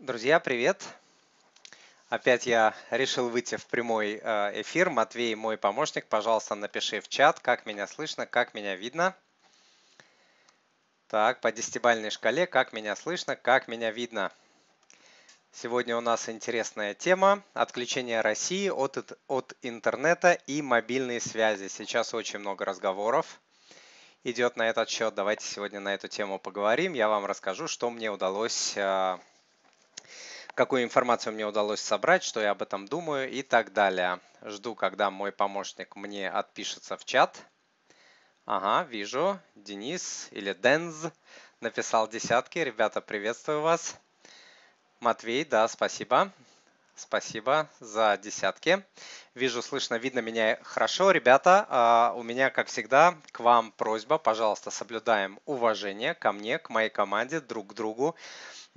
Друзья, привет! Опять я решил выйти в прямой э, эфир. Матвей, мой помощник, пожалуйста, напиши в чат, как меня слышно, как меня видно. Так, по десятибальной шкале, как меня слышно, как меня видно. Сегодня у нас интересная тема – отключение России от, от интернета и мобильной связи. Сейчас очень много разговоров идет на этот счет. Давайте сегодня на эту тему поговорим. Я вам расскажу, что мне удалось э, какую информацию мне удалось собрать, что я об этом думаю и так далее. Жду, когда мой помощник мне отпишется в чат. Ага, вижу. Денис или Денз написал десятки. Ребята, приветствую вас. Матвей, да, спасибо. Спасибо за десятки. Вижу, слышно, видно меня хорошо. Ребята, а, у меня, как всегда, к вам просьба. Пожалуйста, соблюдаем уважение ко мне, к моей команде, друг к другу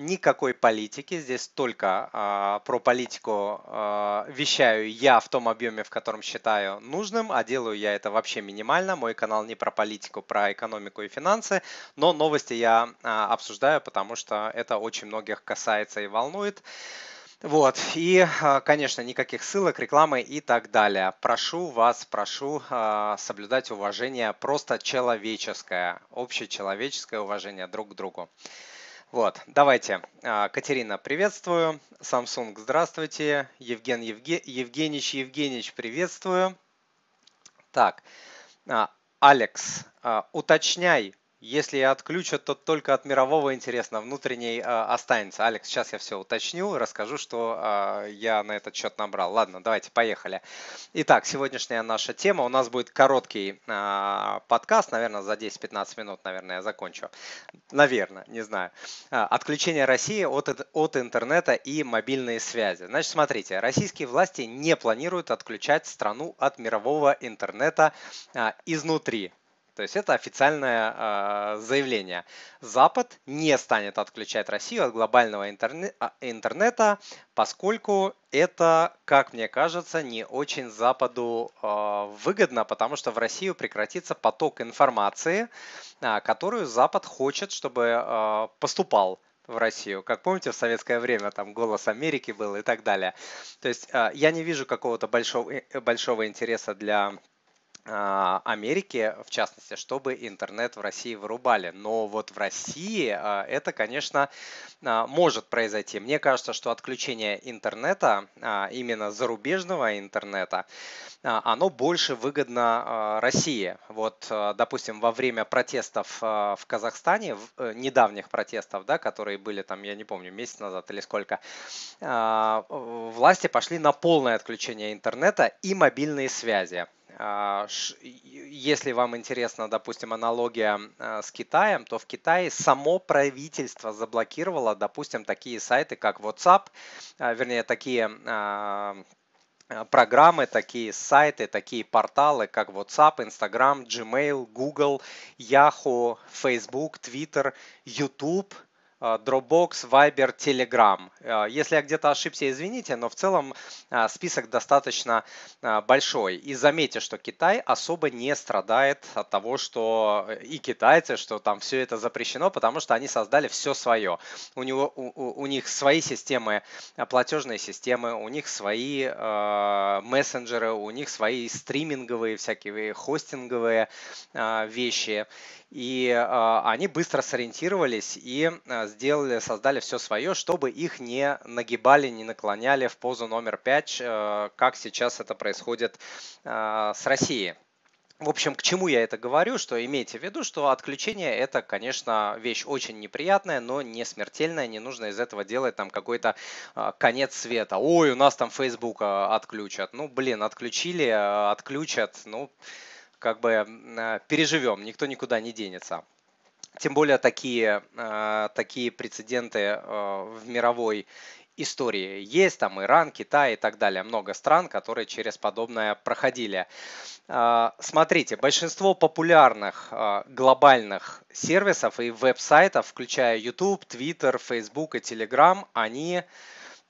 никакой политики. Здесь только э, про политику э, вещаю я в том объеме, в котором считаю нужным, а делаю я это вообще минимально. Мой канал не про политику, про экономику и финансы, но новости я э, обсуждаю, потому что это очень многих касается и волнует. Вот, и, конечно, никаких ссылок, рекламы и так далее. Прошу вас, прошу соблюдать уважение просто человеческое, общечеловеческое уважение друг к другу. Вот, давайте. А, Катерина, приветствую. Samsung, здравствуйте. Евген Евге... Евгеньевич Евгеньевич, приветствую. Так, а, Алекс, а, уточняй, если отключат, то только от мирового интересно, внутренней э, останется. Алекс, сейчас я все уточню, расскажу, что э, я на этот счет набрал. Ладно, давайте, поехали. Итак, сегодняшняя наша тема. У нас будет короткий э, подкаст, наверное, за 10-15 минут, наверное, я закончу. Наверное, не знаю. Отключение России от, от интернета и мобильной связи. Значит, смотрите, российские власти не планируют отключать страну от мирового интернета э, изнутри. То есть это официальное э, заявление. Запад не станет отключать Россию от глобального интерне а, интернета, поскольку это, как мне кажется, не очень Западу э, выгодно, потому что в Россию прекратится поток информации, э, которую Запад хочет, чтобы э, поступал в Россию. Как помните, в советское время там «Голос Америки» был и так далее. То есть я не вижу какого-то большого, э, большого интереса для Америки, в частности, чтобы интернет в России вырубали. Но вот в России а, это, конечно, а, может произойти. Мне кажется, что отключение интернета, именно зарубежного интернета, оно больше выгодно России. Вот, допустим, во время протестов в Казахстане, э, недавних протестов, да, которые были там, я не помню, месяц назад или сколько, власти пошли на полное отключение интернета и мобильные связи. А, если вам интересна, допустим, аналогия а, с Китаем, то в Китае само правительство заблокировало, допустим, такие сайты, как WhatsApp, а, вернее, такие программы, такие сайты, такие порталы, как WhatsApp, Instagram, Gmail, Google, Yahoo, Facebook, Twitter, YouTube – Dropbox, Viber, Telegram. А, если я где-то ошибся, извините, но в целом а, список достаточно большой. И заметьте, что Китай особо не страдает от того, что и китайцы, что там все это запрещено, потому что они создали все свое. У, него, у, у них свои системы, платежные системы, у них свои э, мессенджеры, у них свои стриминговые, всякие хостинговые э, вещи. И э, они быстро сориентировались и э, сделали, создали все свое, чтобы их не нагибали, не наклоняли в позу номер 5, э, как сейчас это происходит э, с Россией. В общем, к чему я это говорю, что имейте в виду, что отключение это, конечно, вещь очень неприятная, но не смертельная, не нужно из этого делать там какой-то э, конец света. Ой, у нас там Facebook отключат. Ну, блин, отключили, отключат, ну, как бы э, переживем, никто никуда не денется. Тем более такие, э, такие прецеденты э, в мировой истории есть, там Иран, Китай и так далее, много стран, которые через подобное проходили. Смотрите, большинство популярных глобальных сервисов и веб-сайтов, включая YouTube, Twitter, Facebook и Telegram, они а,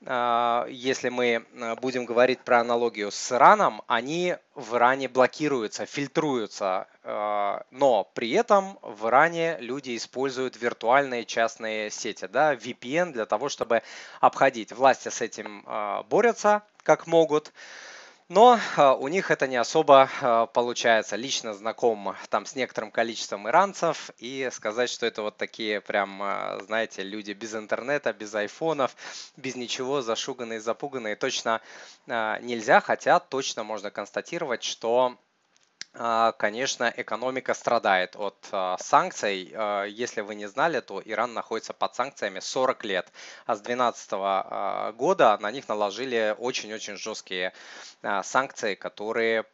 если мы а, будем говорить про аналогию с Ираном, они в Иране блокируются, фильтруются, а, но при этом в Иране люди используют виртуальные частные сети, да, VPN для того, чтобы обходить. Власти с этим борются как могут. Но а, у них это не особо а, получается. Лично знаком там с некоторым количеством иранцев и сказать, что это вот такие прям, а, знаете, люди без интернета, без айфонов, без ничего, зашуганные, запуганные, точно нельзя, хотя точно можно констатировать, что конечно, экономика страдает от а, санкций. А, если вы не знали, то Иран находится под санкциями 40 лет, а с 2012 года на них наложили очень-очень жесткие санкции, которые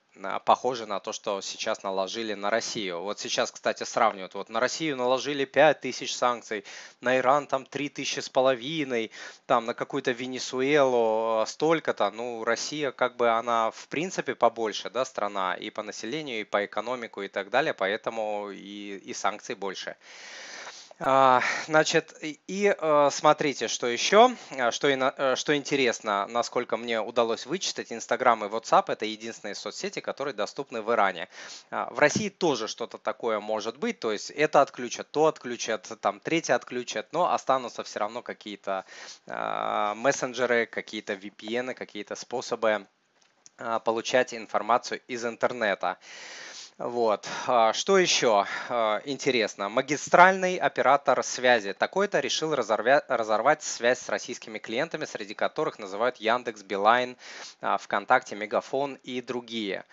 похоже на то, что сейчас наложили на Россию. Вот сейчас, кстати, сравнивают. Вот на Россию наложили 5 тысяч санкций, на Иран там 3 тысячи с половиной, там на какую-то Венесуэлу столько-то. Ну, Россия как бы она в принципе побольше, да, страна и по населению, и по экономику и так далее, поэтому и, и санкций больше. А, значит, и э, смотрите, что еще, а, что, э, что интересно, насколько мне удалось вычитать, Инстаграм и WhatsApp это единственные соцсети, которые доступны в Иране. А, в России тоже что-то такое может быть, то есть это отключат, то отключат, там третье отключат, но останутся все равно какие-то мессенджеры, какие-то VPN, какие-то способы получать информацию из интернета. Вот. А, что еще а, интересно? Магистральный оператор связи такой-то решил разорвать связь с российскими клиентами, среди которых называют Яндекс, Билайн, а, ВКонтакте, Мегафон и другие.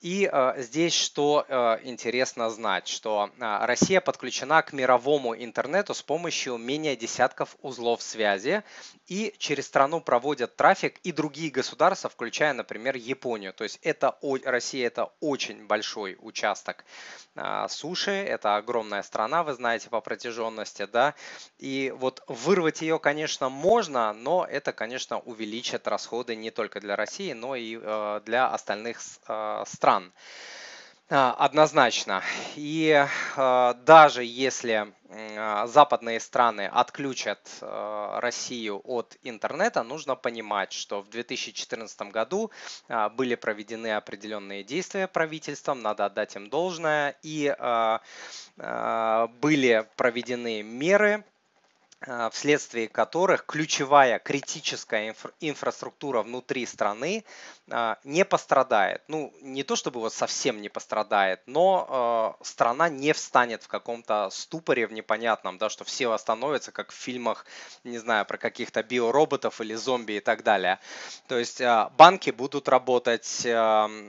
И э, здесь что э, интересно знать, что э, Россия подключена к мировому интернету с помощью менее десятков узлов связи, и через страну проводят трафик и другие государства, включая, например, Японию. То есть это Россия это очень большой участок суши, это огромная страна, вы знаете, по протяженности, да, и вот вырвать ее, конечно, можно, но это, конечно, увеличит расходы не только для России, но и для остальных стран стран. А, однозначно. И а, даже если а, западные страны отключат Россию от интернета, нужно понимать, что в 2014 году были проведены определенные действия правительством, надо отдать им должное, и были проведены меры вследствие которых ключевая критическая инфра инфраструктура внутри страны а, не пострадает. Ну, не то чтобы вот совсем не пострадает, но э, страна не встанет в каком-то ступоре в непонятном, да, что все остановятся, как в фильмах, не знаю, про каких-то биороботов или зомби и так далее. То есть э, банки будут работать, э,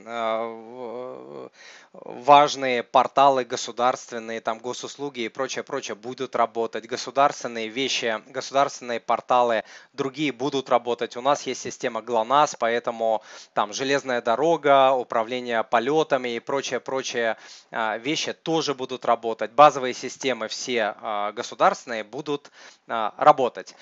э, важные порталы государственные, там госуслуги и прочее, прочее будут работать, государственные вещи, государственные порталы, другие будут работать. У нас есть система ГЛОНАСС, поэтому там железная дорога, управление полетами и прочее а, вещи тоже будут работать. Базовые системы все а, государственные будут а, работать.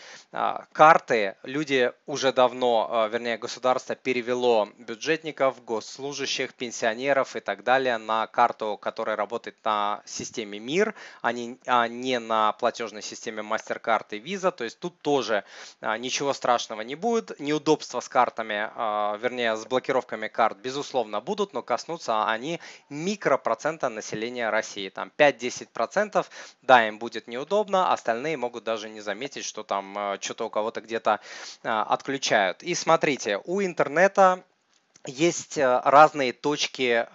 Карты люди уже давно, вернее, государство перевело бюджетников, госслужащих, пенсионеров и так далее на карту, которая работает на системе МИР, а не на платежной системе MasterCard и Visa. То есть тут тоже а, ничего страшного не будет. Неудобства с картами, а, вернее с блокировками карт, безусловно, будут, но коснутся они микропроцента населения России. Там 5-10%, да, им будет неудобно, остальные могут даже не заметить, что там а, что-то у кого-то где-то отключают. И смотрите, у интернета есть разные точки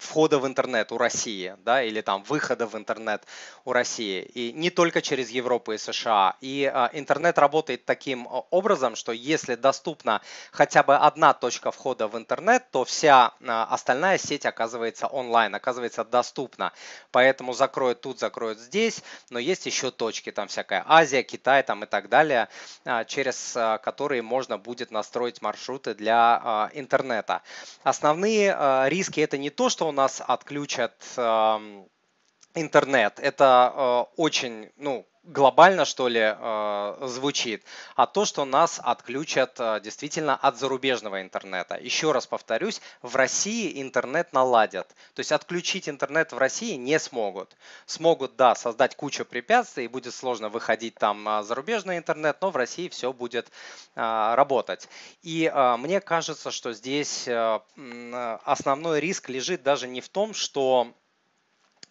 входа в интернет у России, да, или там выхода в интернет у России, и не только через Европу и США. И а, интернет работает таким образом, что если доступна хотя бы одна точка входа в интернет, то вся а, остальная сеть оказывается онлайн, оказывается доступна. Поэтому закроют тут, закроют здесь, но есть еще точки, там всякая Азия, Китай там и так далее, а, через а, которые можно будет настроить маршруты для а, интернета. Основные а, риски это не не то, что у нас отключат интернет. Это э, очень, ну, глобально, что ли, э, звучит, а то, что нас отключат э, действительно от зарубежного интернета. Еще раз повторюсь, в России интернет наладят. То есть отключить интернет в России не смогут. Смогут, да, создать кучу препятствий, и будет сложно выходить там на зарубежный интернет, но в России все будет э, работать. И мне кажется, что здесь основной риск лежит даже не в том, что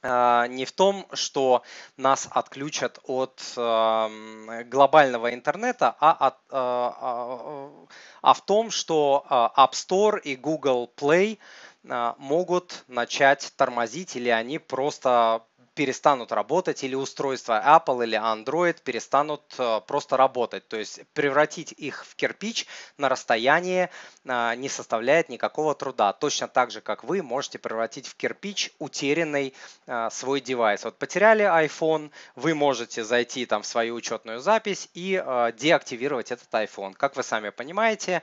не в том, что нас отключат от глобального интернета, а, от, а, а, а в том, что App Store и Google Play могут начать тормозить или они просто перестанут работать, или устройства Apple или Android перестанут э, просто работать. То есть превратить их в кирпич на расстоянии э, не составляет никакого труда. Точно так же, как вы можете превратить в кирпич утерянный э, свой девайс. Вот потеряли iPhone, вы можете зайти там в свою учетную запись и деактивировать этот iPhone. Как вы сами понимаете,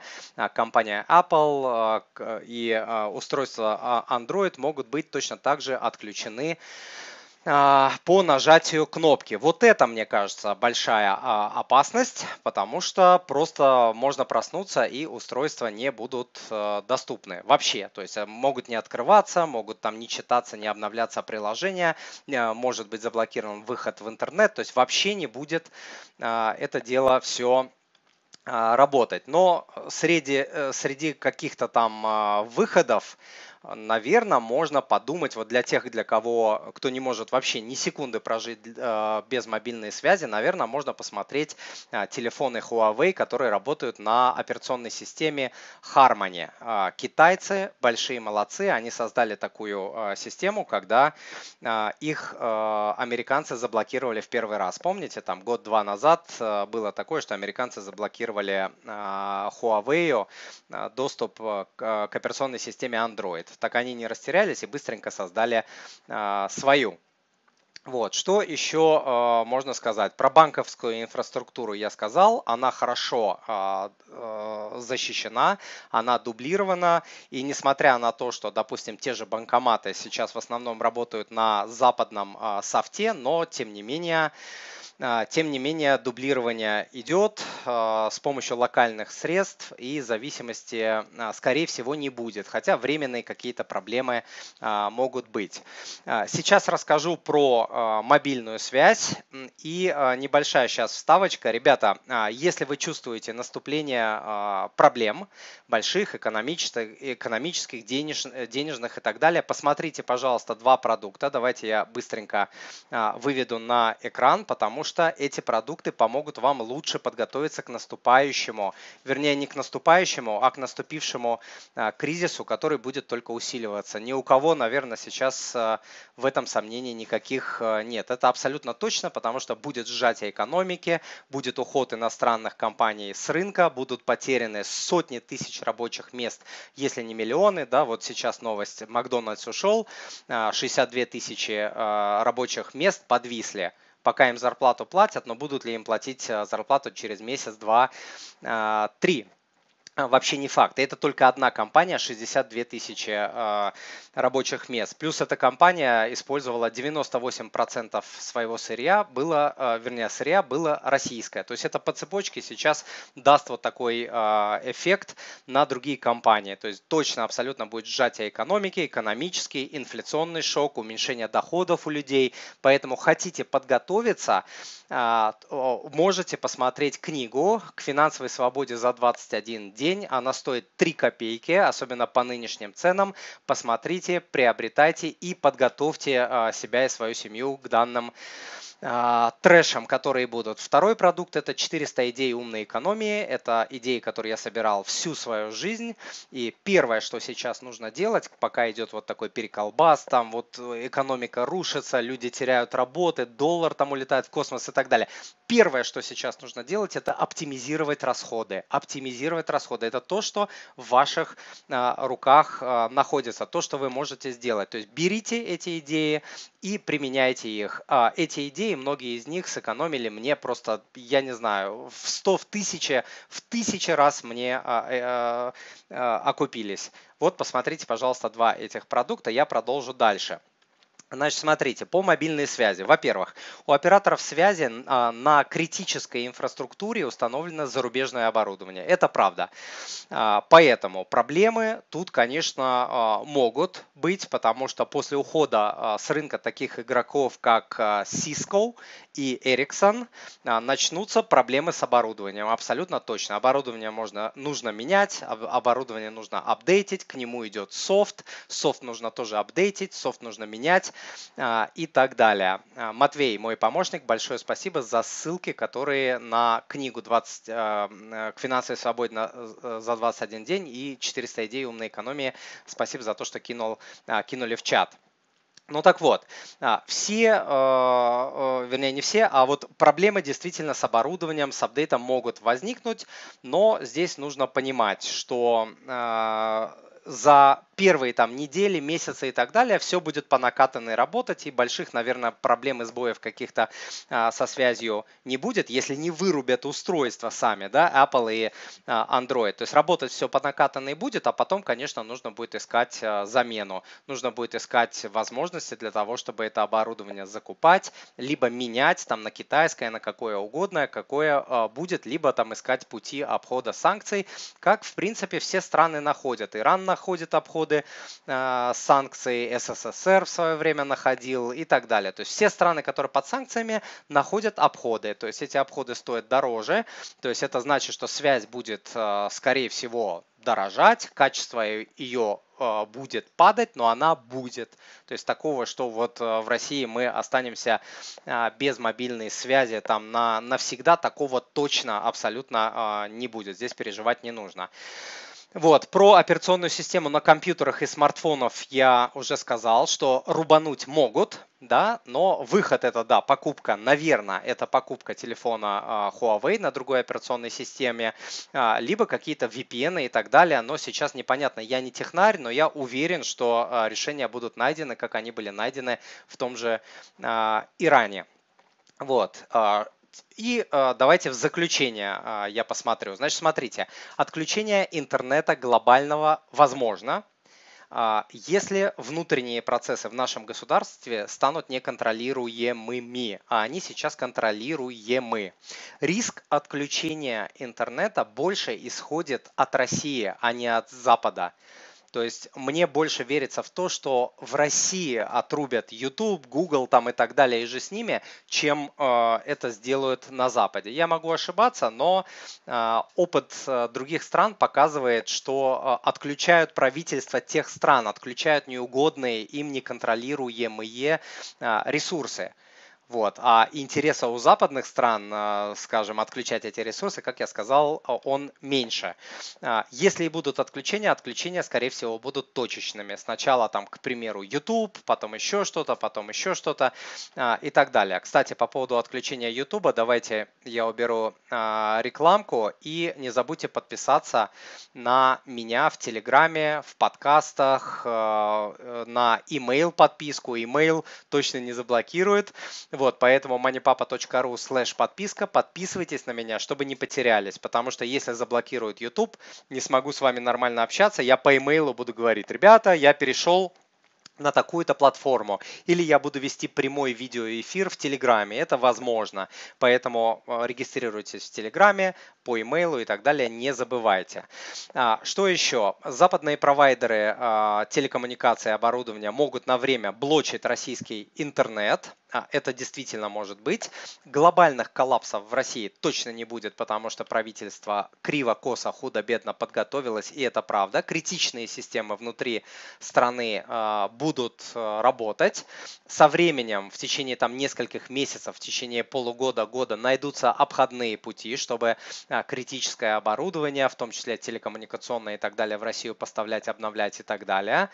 компания Apple и устройства Android могут быть точно так же отключены а, по нажатию кнопки. Вот это, мне кажется, большая а, опасность, потому что просто можно проснуться и устройства не будут э, доступны вообще. То есть э, могут не открываться, могут там не читаться, не обновляться приложения, э, может быть заблокирован выход в интернет, то есть вообще не будет это дело все работать. Но среди, среди каких-то там выходов, наверное, можно подумать, вот для тех, для кого, кто не может вообще ни секунды прожить э, без мобильной связи, наверное, можно посмотреть э, телефоны Huawei, которые работают на операционной системе Harmony. Э, китайцы большие молодцы, они создали такую систему, когда их американцы заблокировали в первый раз. Помните, там год-два назад было такое, что американцы заблокировали Huawei доступ к операционной системе Android так они не растерялись и быстренько создали а, свою. Вот, что еще э, можно сказать? Про банковскую инфраструктуру я сказал, она хорошо э, защищена, она дублирована, и несмотря на то, что, допустим, те же банкоматы сейчас в основном работают на западном э, софте, но тем не менее тем не менее, дублирование идет а, с помощью локальных средств и зависимости, а, скорее всего, не будет, хотя временные какие-то проблемы могут быть. Сейчас расскажу про мобильную связь и небольшая сейчас вставочка. Ребята, если вы чувствуете наступление проблем, больших экономических, экономических денеж, денежных и так далее, посмотрите, пожалуйста, два продукта. Давайте я быстренько выведу на экран, потому что эти продукты помогут вам лучше подготовиться к наступающему, вернее не к наступающему, а к наступившему а, кризису, который будет только усиливаться. Ни у кого, наверное, сейчас а, в этом сомнений никаких а, нет. Это абсолютно точно, потому что будет сжатие экономики, будет уход иностранных компаний с рынка, будут потеряны сотни тысяч рабочих мест, если не миллионы. Да, вот сейчас новость, Макдональдс ушел, 62 тысячи рабочих мест подвисли пока им зарплату платят, но будут ли им платить э, зарплату через месяц, два, э, три. А, вообще не факт. Это только одна компания, 62 тысячи э, рабочих мест. Плюс эта компания использовала 98% своего сырья, было, э, вернее, сырья было российское. То есть это по цепочке сейчас даст вот такой эффект на другие компании. То есть точно абсолютно будет сжатие экономики, экономический, инфляционный шок, уменьшение доходов у людей. Поэтому хотите подготовиться, можете посмотреть книгу «К финансовой свободе за 21 день» день. Она стоит 3 копейки, особенно по нынешним ценам. Посмотрите, приобретайте и подготовьте а, себя и свою семью к данным трэшем, которые будут. Второй продукт это 400 идей умной экономии. Это идеи, которые я собирал всю свою жизнь. И первое, что сейчас нужно делать, пока идет вот такой переколбас, там вот экономика рушится, люди теряют работы, доллар там улетает в космос и так далее. Первое, что сейчас нужно делать, это оптимизировать расходы. Оптимизировать расходы. Это то, что в ваших а, руках а, находится, то, что вы можете сделать. То есть берите эти идеи и применяйте их. Эти идеи людей, многие из них сэкономили мне просто, я не знаю, в 100, в 1000, в тысячи раз мне а, э, а, а, окупились. Вот посмотрите, пожалуйста, два этих продукта, я продолжу дальше. Значит, смотрите, по мобильной связи. Во-первых, у операторов связи а, на критической инфраструктуре установлено зарубежное оборудование. Это правда. А, поэтому проблемы тут, конечно, а, могут быть, потому что после ухода с рынка таких игроков, как Cisco и Ericsson, начнутся проблемы с оборудованием. Абсолютно точно. Оборудование можно, нужно менять, оборудование нужно апдейтить, к нему идет софт. Софт нужно тоже апдейтить, софт нужно менять. А, и так далее. А, Матвей, мой помощник, большое спасибо за ссылки, которые на книгу 20, а, к финансовой свободе э, за 21 день и 400 идей умной экономии. Спасибо за то, что кинул, кинули в чат. Ну так вот, все, вернее не все, а вот проблемы действительно с оборудованием, с апдейтом могут возникнуть, но здесь нужно понимать, что за первые там недели, месяцы и так далее все будет по накатанной работать и больших, наверное, проблем и сбоев каких-то а, со связью не будет, если не вырубят устройства сами, да, Apple и а, Android. То есть работать все по накатанной будет, а потом, конечно, нужно будет искать а, замену. Нужно будет искать возможности для того, чтобы это оборудование закупать, либо менять там на китайское, на какое угодно, какое а, будет, либо там искать пути обхода санкций, как, в принципе, все страны находят. Иран находит находит обходы э, санкций, СССР в свое время находил и так далее. То есть все страны, которые под санкциями, находят обходы. То есть эти обходы стоят дороже. То есть это значит, что связь будет, э, скорее всего, дорожать, качество ее э, будет падать, но она будет. То есть такого, что вот в России мы останемся без мобильной связи там на, навсегда, такого точно абсолютно не будет. Здесь переживать не нужно. Вот, про операционную систему на компьютерах и смартфонов я уже сказал, что рубануть могут, да, но выход это, да, покупка, наверное, это покупка телефона а, Huawei на другой операционной системе, а, либо какие-то VPN и так далее, но сейчас непонятно, я не технарь, но я уверен, что а, решения будут найдены, как они были найдены в том же Иране. Вот. И э, давайте в заключение э, я посмотрю. Значит, смотрите, отключение интернета глобального возможно, э, если внутренние процессы в нашем государстве станут неконтролируемыми, а они сейчас контролируемы. Риск отключения интернета больше исходит от России, а не от Запада. То есть мне больше верится в то, что в России отрубят YouTube, Google там и так далее, и же с ними, чем э, это сделают на Западе. Я могу ошибаться, но э, опыт э, других стран показывает, что э, отключают правительства тех стран, отключают неугодные им неконтролируемые э, ресурсы. Вот. А интереса у западных стран, а, скажем, отключать эти ресурсы, как я сказал, он меньше. А, если и будут отключения, отключения, скорее всего, будут точечными. Сначала, там, к примеру, YouTube, потом еще что-то, потом еще что-то а, и так далее. Кстати, по поводу отключения YouTube, давайте я уберу рекламку и не забудьте подписаться на меня в Телеграме, в подкастах, на email подписку. Email точно не заблокирует. Вот, поэтому moneypapa.ru slash подписка, подписывайтесь на меня, чтобы не потерялись, потому что если заблокируют YouTube, не смогу с вами нормально общаться, я по имейлу буду говорить, ребята, я перешел на такую-то платформу. Или я буду вести прямой видеоэфир в Телеграме. Это возможно. Поэтому э, регистрируйтесь в Телеграме, по имейлу и так далее. Не забывайте. А, что еще? Западные провайдеры а, телекоммуникации и оборудования могут на время блочить российский интернет. А, это действительно может быть. Глобальных коллапсов в России точно не будет, потому что правительство криво, косо, худо-бедно подготовилось, и это правда. Критичные системы внутри страны будут будут э, работать. Со временем, в течение там нескольких месяцев, в течение полугода, года найдутся обходные пути, чтобы критическое оборудование, в том числе телекоммуникационное и так далее, в Россию поставлять, обновлять и так далее.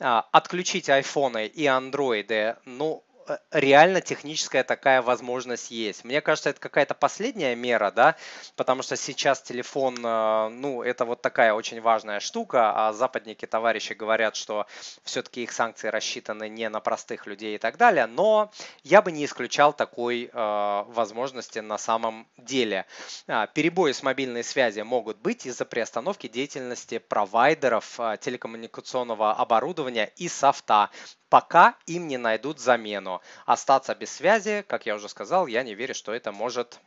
А, отключить айфоны и андроиды, ну, реально техническая такая возможность есть. Мне кажется, это какая-то последняя мера, да, потому что сейчас телефон, э, ну, это вот такая очень важная штука, а западники, товарищи говорят, что все-таки их санкции рассчитаны не на простых людей и так далее, но я бы не исключал такой э, возможности на самом деле. А, перебои с мобильной связи могут быть из-за приостановки деятельности провайдеров телекоммуникационного оборудования и софта, пока им не найдут замену. Остаться без связи, как я уже сказал, я не верю, что это может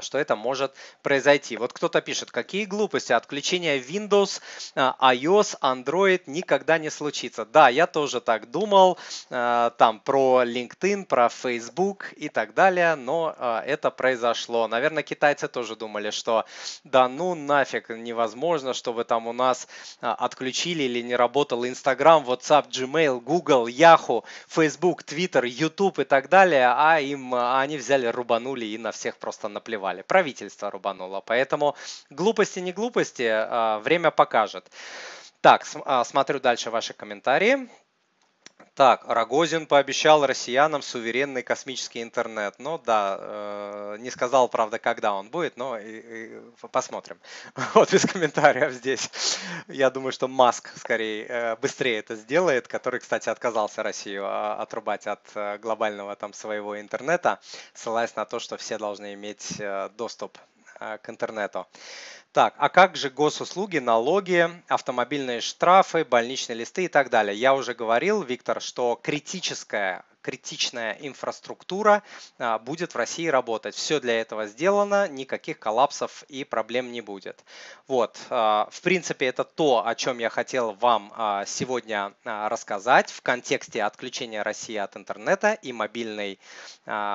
что это может произойти. Вот кто-то пишет, какие глупости, отключение Windows, а, iOS, Android никогда не случится. Да, я тоже так думал, а, там про LinkedIn, про Facebook и так далее, но это произошло. Наверное, китайцы тоже думали, что да ну нафиг невозможно, чтобы там у нас отключили или не работал Instagram, WhatsApp, Gmail, Google, Yahoo, Facebook, Twitter, YouTube и так далее, а им они взяли, рубанули и на всех просто наплевали наплевали, правительство рубануло. Поэтому глупости не глупости, а, время покажет. Так, а, смотрю дальше ваши комментарии. Так, Рогозин пообещал россиянам суверенный космический интернет. Ну да, э, не сказал, правда, когда он будет, но и, и посмотрим. Вот без комментариев здесь. Я думаю, что Маск скорее э, быстрее это сделает, который, кстати, отказался Россию э, отрубать от э, глобального там своего интернета, ссылаясь на то, что все должны иметь доступ к интернету. Так, а как же госуслуги, налоги, автомобильные штрафы, больничные листы и так далее? Я уже говорил, Виктор, что критическая критичная инфраструктура а, будет в России работать. Все для этого сделано, никаких коллапсов и проблем не будет. Вот, а, в принципе, это то, о чем я хотел вам а, сегодня рассказать в контексте отключения России от интернета и мобильной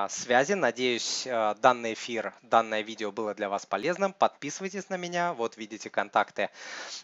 связи. Надеюсь, данный эфир, данное видео было для вас полезным. Подписывайтесь на меня, вот видите контакты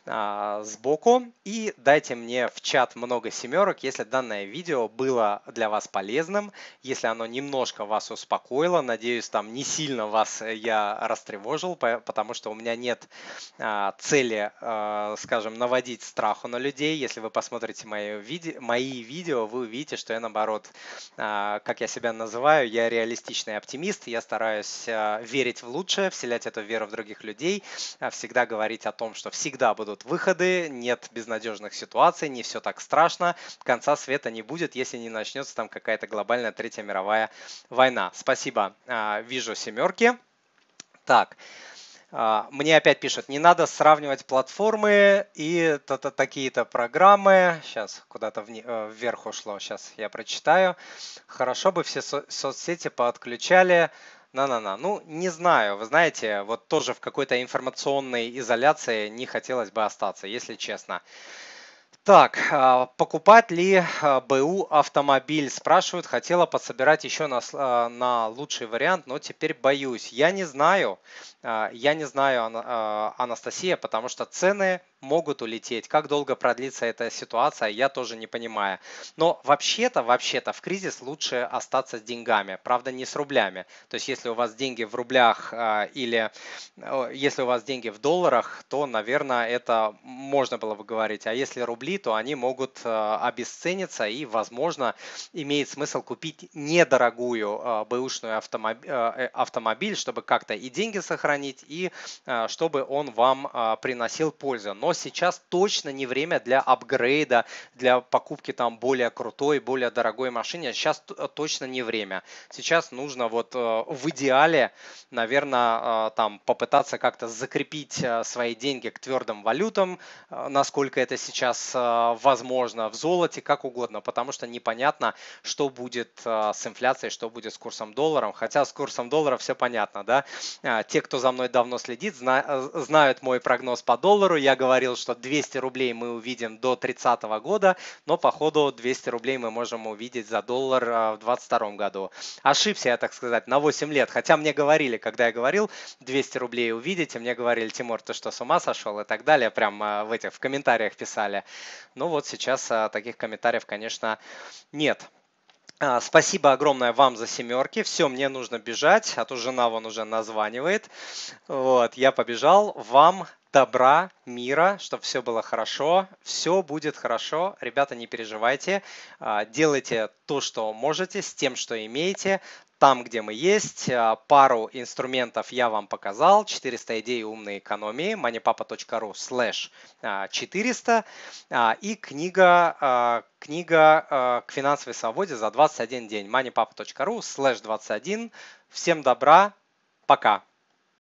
сбоку. И дайте мне в чат много семерок, если данное видео было для вас полезным полезным. Если оно немножко вас успокоило, надеюсь, там не сильно вас э, я растревожил, потому что у меня нет а, цели, а, скажем, наводить страху на людей. Если вы посмотрите мои, виде мои видео, вы увидите, что я наоборот, а, как я себя называю, я реалистичный оптимист, я стараюсь верить в лучшее, вселять эту веру в других людей, всегда говорить о том, что всегда будут выходы, нет безнадежных ситуаций, не все так страшно, конца света не будет, если не начнется там как какая-то глобальная Третья мировая война. Спасибо. А, вижу семерки. Так. А, мне опять пишут, не надо сравнивать платформы и такие-то программы. Сейчас куда-то э, вверх ушло, сейчас я прочитаю. Хорошо бы все со соцсети подключали. На-на-на. Ну, не знаю. Вы знаете, вот тоже в какой-то информационной изоляции не хотелось бы остаться, если честно. Так, а, покупать ли а, БУ автомобиль? Спрашивают, хотела подсобирать еще на, а, на лучший вариант, но теперь боюсь. Я не знаю, я не знаю, Анастасия, потому что цены могут улететь. Как долго продлится эта ситуация, я тоже не понимаю. Но вообще-то, вообще-то в кризис лучше остаться с деньгами. Правда, не с рублями. То есть, если у вас деньги в рублях а, или если у вас деньги в долларах, то, наверное, это можно было бы говорить. А если рубли, то они могут а, обесцениться и, возможно, имеет смысл купить недорогую а, бэушную автомобиль, э, автомобиль, чтобы как-то и деньги сохранить, и чтобы он вам приносил пользу. Но но сейчас точно не время для апгрейда, для покупки там более крутой, более дорогой машины. Сейчас точно не время. Сейчас нужно вот э, в идеале, наверное, э, там попытаться как-то закрепить э, свои деньги к твердым валютам, насколько это сейчас возможно, в золоте, как угодно, потому что непонятно, что будет с инфляцией, что будет с курсом доллара. Хотя с курсом доллара все понятно, да. Те, кто за мной давно следит, знают мой прогноз по доллару. Я говорю говорил, что 200 рублей мы увидим до 30 года, но по ходу 200 рублей мы можем увидеть за доллар а, в 2022 году. Ошибся я, так сказать, на 8 лет, хотя мне говорили, когда я говорил 200 рублей увидите, мне говорили, Тимур, ты что, с ума сошел и так далее, прям а, в этих в комментариях писали. Ну вот сейчас а, таких комментариев, конечно, нет. Спасибо огромное вам за семерки. Все, мне нужно бежать, а то жена вон уже названивает. Вот, я побежал. Вам добра, мира, чтобы все было хорошо. Все будет хорошо. Ребята, не переживайте. А, делайте то, что можете, с тем, что имеете там, где мы есть. А, пару инструментов я вам показал. 400 идей умной экономии. moneypapa.ru slash 400. И книга, книга к финансовой свободе за 21 день. moneypapa.ru slash 21. Всем добра. Пока.